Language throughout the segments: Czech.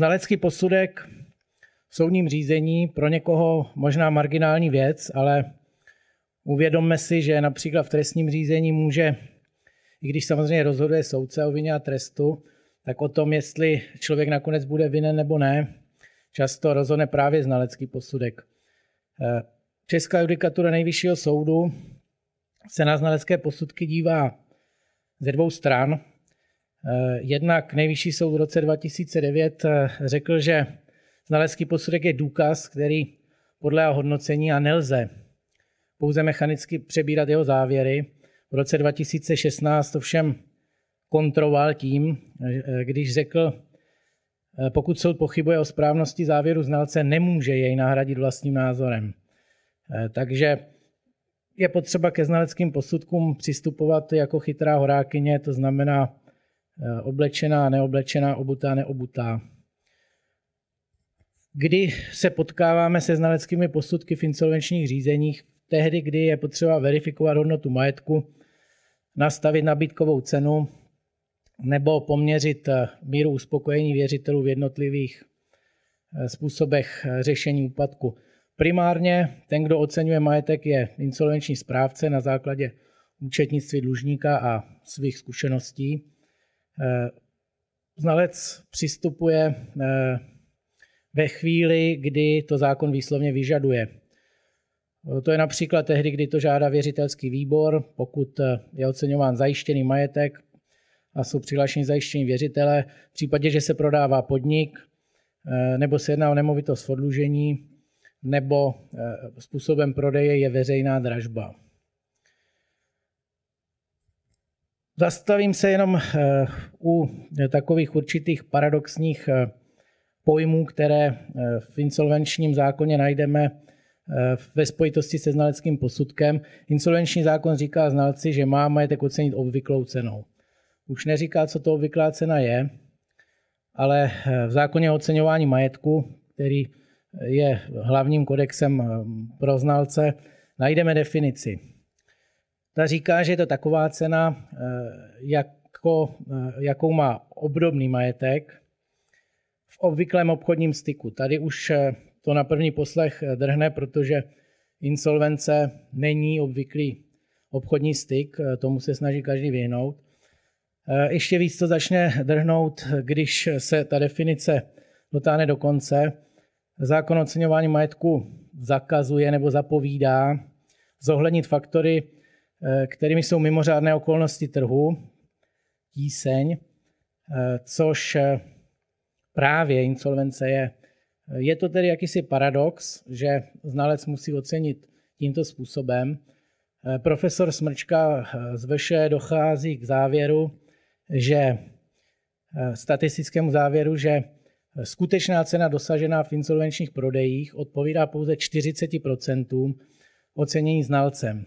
Znalecký posudek v soudním řízení pro někoho možná marginální věc, ale uvědomme si, že například v trestním řízení může, i když samozřejmě rozhoduje soudce o vině a trestu, tak o tom, jestli člověk nakonec bude vinen nebo ne, často rozhodne právě znalecký posudek. Eh, Česká judikatura nejvyššího soudu se na znalecké posudky dívá ze dvou stran. Eh, jednak nejvyšší soud v roce 2009 eh, řekl, že znalecký posudek je důkaz, který podle hodnocení a nelze pouze mechanicky přebírat jeho závěry. V roce 2016 to všem kontroval tím, když řekl, pokud soud pochybuje o správnosti závěru znalce, nemůže jej nahradit vlastním názorem. Takže je potřeba ke znaleckým posudkům přistupovat jako chytrá horákyně, to znamená oblečená, neoblečená, obutá, neobutá. Kdy se potkáváme se znaleckými posudky v insolvenčních řízeních? Tehdy, kdy je potřeba verifikovat hodnotu majetku, nastavit nabídkovou cenu nebo poměřit eh, míru uspokojení věřitelů v jednotlivých eh, způsobech eh, řešení úpadku. Primárně ten, kdo oceňuje majetek, je insolvenční správce na základě účetnictví dlužníka a svých zkušeností. Znalec přistupuje ve chvíli, kdy to zákon výslovně vyžaduje. To je například tehdy, kdy to žádá věřitelský výbor, pokud je oceňován zajištěný majetek a jsou přihlášeni zajištění věřitele. V případě, že se prodává podnik nebo se jedná o nemovitost v odlužení, nebo způsobem prodeje je veřejná dražba. Zastavím se jenom u takových určitých paradoxních pojmů, které eh, v insolvenčním zákoně najdeme eh, ve spojitosti se znaleckým posudkem. Insolvenční zákon říká znalci, že má majetek ocenit obvyklou cenou. Už neříká, co to obvyklá cena je, ale eh, v zákoně o oceňování majetku, který je hlavním kodexem pro znalce, najdeme definici. Ta říká, že je to taková cena, jako, jakou má obdobný majetek, v obvyklém obchodním styku. Tady už eh, to na první poslech eh, drhne, protože insolvence není obvyklý obchodní styk, eh, tomu se snaží každý vyhnout. Ještě víc to začne drhnout, když se ta definice dotáhne do konce. Zákon o oceňování majetku zakazuje nebo zapovídá zohlednit faktory, kterými jsou mimořádné okolnosti trhu, tíseň, což právě insolvence je. Je to tedy jakýsi paradox, že znalec musí ocenit tímto způsobem. Profesor Smrčka z Veše dochází k závěru, že statistickému závěru, že skutečná cena dosažená v insolvenčních prodejích odpovídá pouze 40% ocenění znalcem.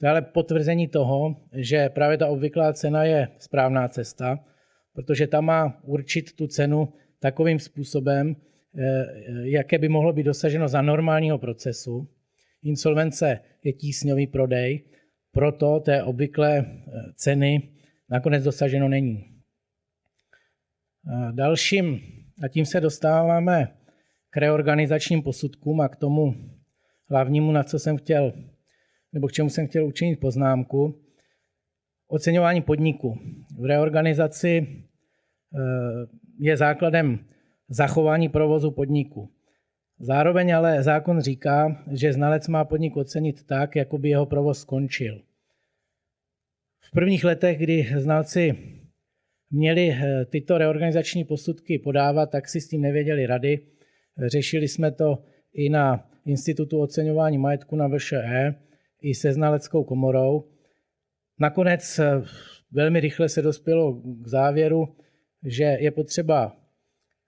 To je ale potvrzení toho, že právě ta obvyklá cena je správná cesta, protože ta má určit tu cenu takovým způsobem, eh, jaké by mohlo být dosaženo za normálního procesu. Insolvence je tísňový prodej, proto té obvyklé eh, ceny nakonec dosaženo není. Dalším, a tím se dostáváme k reorganizačním posudkům a k tomu hlavnímu, na co jsem chtěl, nebo k čemu jsem chtěl učinit poznámku, oceňování podniku. V reorganizaci eh, je základem zachování provozu podniku. Zároveň ale zákon říká, že znalec má podnik ocenit tak, jako by jeho provoz skončil. V prvních letech, kdy znalci měli eh, tyto reorganizační posudky podávat, tak si s tím nevěděli rady. Řešili jsme to i na Institutu oceňování majetku na VŠE, i se znaleckou komorou. Nakonec eh, velmi rychle se dospělo k závěru, že je potřeba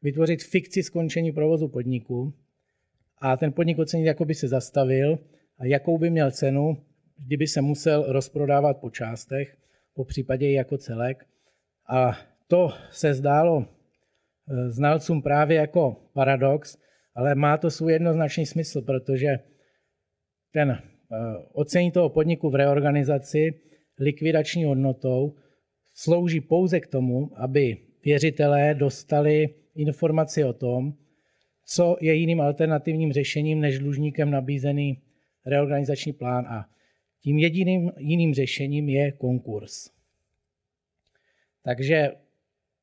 vytvořit fikci skončení provozu podniku a ten podnik ocenit, jako by se zastavil a jakou by měl cenu, kdyby se musel rozprodávat po částech, po případě i jako celek. A to se zdálo eh, znalcům právě jako paradox, ale má to svůj jednoznačný smysl, protože ten ocení toho podniku v reorganizaci likvidační hodnotou slouží pouze k tomu, aby věřitelé dostali informaci o tom, co je jiným alternativním řešením než dlužníkem nabízený reorganizační plán a tím jediným jiným řešením je konkurs. Takže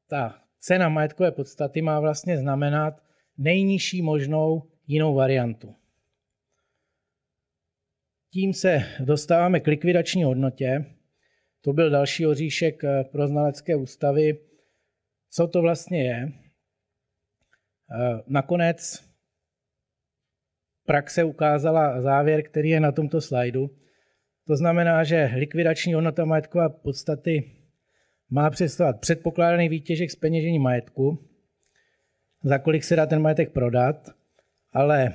ta cena majetkové podstaty má vlastně znamenat nejnižší možnou jinou variantu. Tím se dostáváme k likvidační hodnotě. To byl další oříšek eh, pro znalecké ústavy. Co to vlastně je? Eh, nakonec praxe ukázala závěr, který je na tomto slajdu. To znamená, že likvidační hodnota majetková podstaty má představovat předpokládaný výtěžek z peněžení majetku, za kolik se dá ten majetek prodat, ale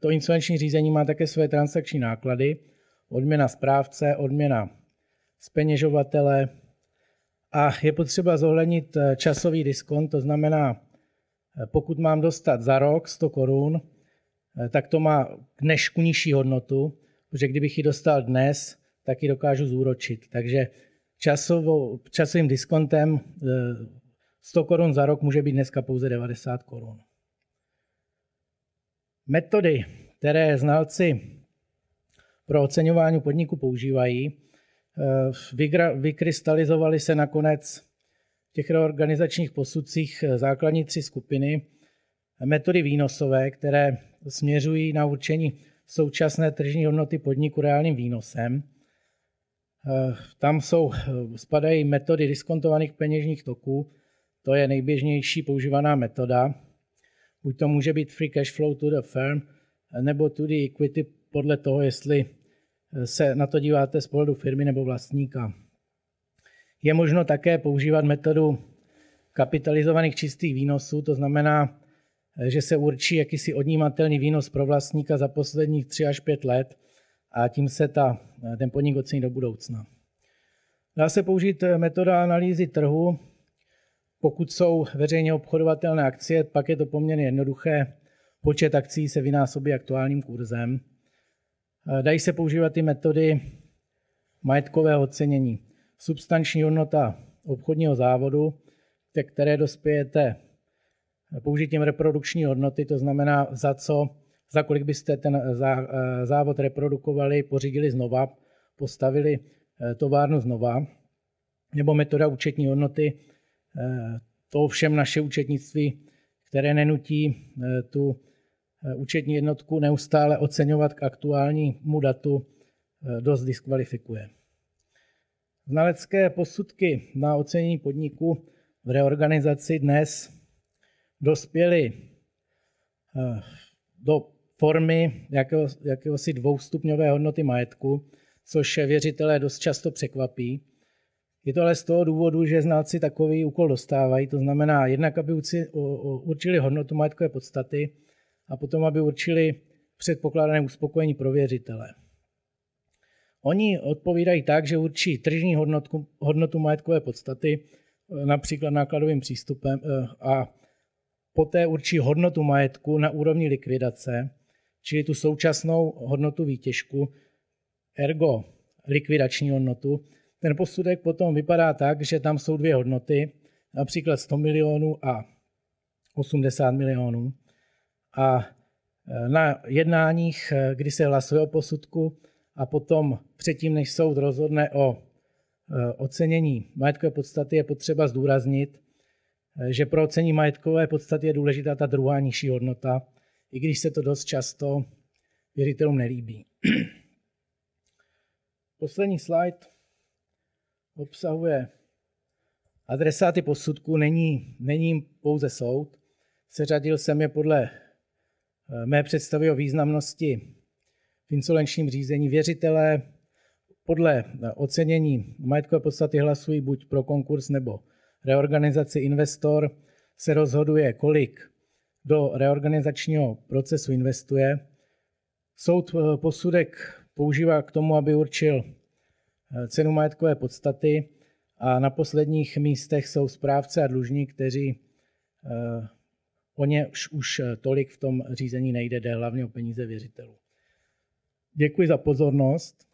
to insolvenční řízení má také své transakční náklady, odměna správce, odměna zpeněžovatele a je potřeba zohlednit eh, časový diskont, to znamená, eh, pokud mám dostat za rok 100 korun, tak to má k dnešku nižší hodnotu, protože kdybych ji dostal dnes, tak ji dokážu zúročit. Takže časovou, časovým diskontem 100 korun za rok může být dneska pouze 90 korun. Metody, které znalci pro oceňování podniku používají, eh, vykrystalizovaly se nakonec v těch reorganizačních posudcích eh, základní tři skupiny. Metody výnosové, které směřují na určení současné tržní hodnoty podniku reálným výnosem. Eh, tam jsou, spadají metody diskontovaných peněžních toků, to je nejběžnější používaná metoda. Buď to může být free cash flow to the firm, nebo to the equity podle toho, jestli se na to díváte z pohledu firmy nebo vlastníka. Je možno také používat metodu kapitalizovaných čistých výnosů, to znamená, že se určí jakýsi odnímatelný výnos pro vlastníka za posledních 3 až 5 let a tím se ta, ten podnik ocení do budoucna. Dá se použít metoda analýzy trhu, pokud jsou veřejně obchodovatelné akcie, pak je to poměrně jednoduché. Počet akcí se vynásobí aktuálním kurzem. Eh, dají se používat i metody majetkového ocenění. Substanční hodnota obchodního závodu, které dospějete použitím reprodukční hodnoty, to znamená za co, za kolik byste ten eh, závod reprodukovali, pořídili znova, postavili eh, továrnu znova, nebo metoda účetní hodnoty, Eh, to všem naše účetnictví, které nenutí eh, tu eh, účetní jednotku neustále oceňovat k aktuálnímu datu, dost diskvalifikuje. Znalecké posudky na ocenění podniku v reorganizaci dnes dospěly do formy jakého, jakéhosi dvoustupňové hodnoty majetku, což věřitelé dost často překvapí. Je to ale z toho důvodu, že znalci takový úkol dostávají, to znamená jednak, aby určili hodnotu majetkové podstaty a potom, aby určili předpokládané uspokojení pro věřitele. Oni odpovídají tak, že určí tržní hodnotu, hodnotu majetkové podstaty, například nákladovým přístupem, eh, a poté určí hodnotu majetku na úrovni likvidace, čili tu současnou hodnotu výtěžku, ergo likvidační hodnotu, ten posudek potom vypadá tak, že tam jsou dvě hodnoty, například 100 milionů a 80 milionů. A e, na jednáních, e, kdy se hlasuje o posudku a potom předtím, než soud rozhodne o e, ocenění majetkové podstaty, je potřeba zdůraznit, že pro ocenění majetkové podstaty je důležitá ta druhá nižší hodnota, i když se to dost často věřitelům nelíbí. Poslední slide obsahuje adresáty posudku, není, není pouze soud. Seřadil jsem je podle eh, mé představy o významnosti v insolenčním řízení. Věřitelé podle eh, ocenění majetkové podstaty hlasují buď pro konkurs nebo reorganizaci. Investor se rozhoduje, kolik do reorganizačního procesu investuje. Soud eh, posudek používá k tomu, aby určil cenu majetkové podstaty a na posledních místech jsou správce a dlužník, kteří eh, o ně už, už eh, tolik v tom řízení nejde, jde hlavně o peníze věřitelů. Děkuji za pozornost.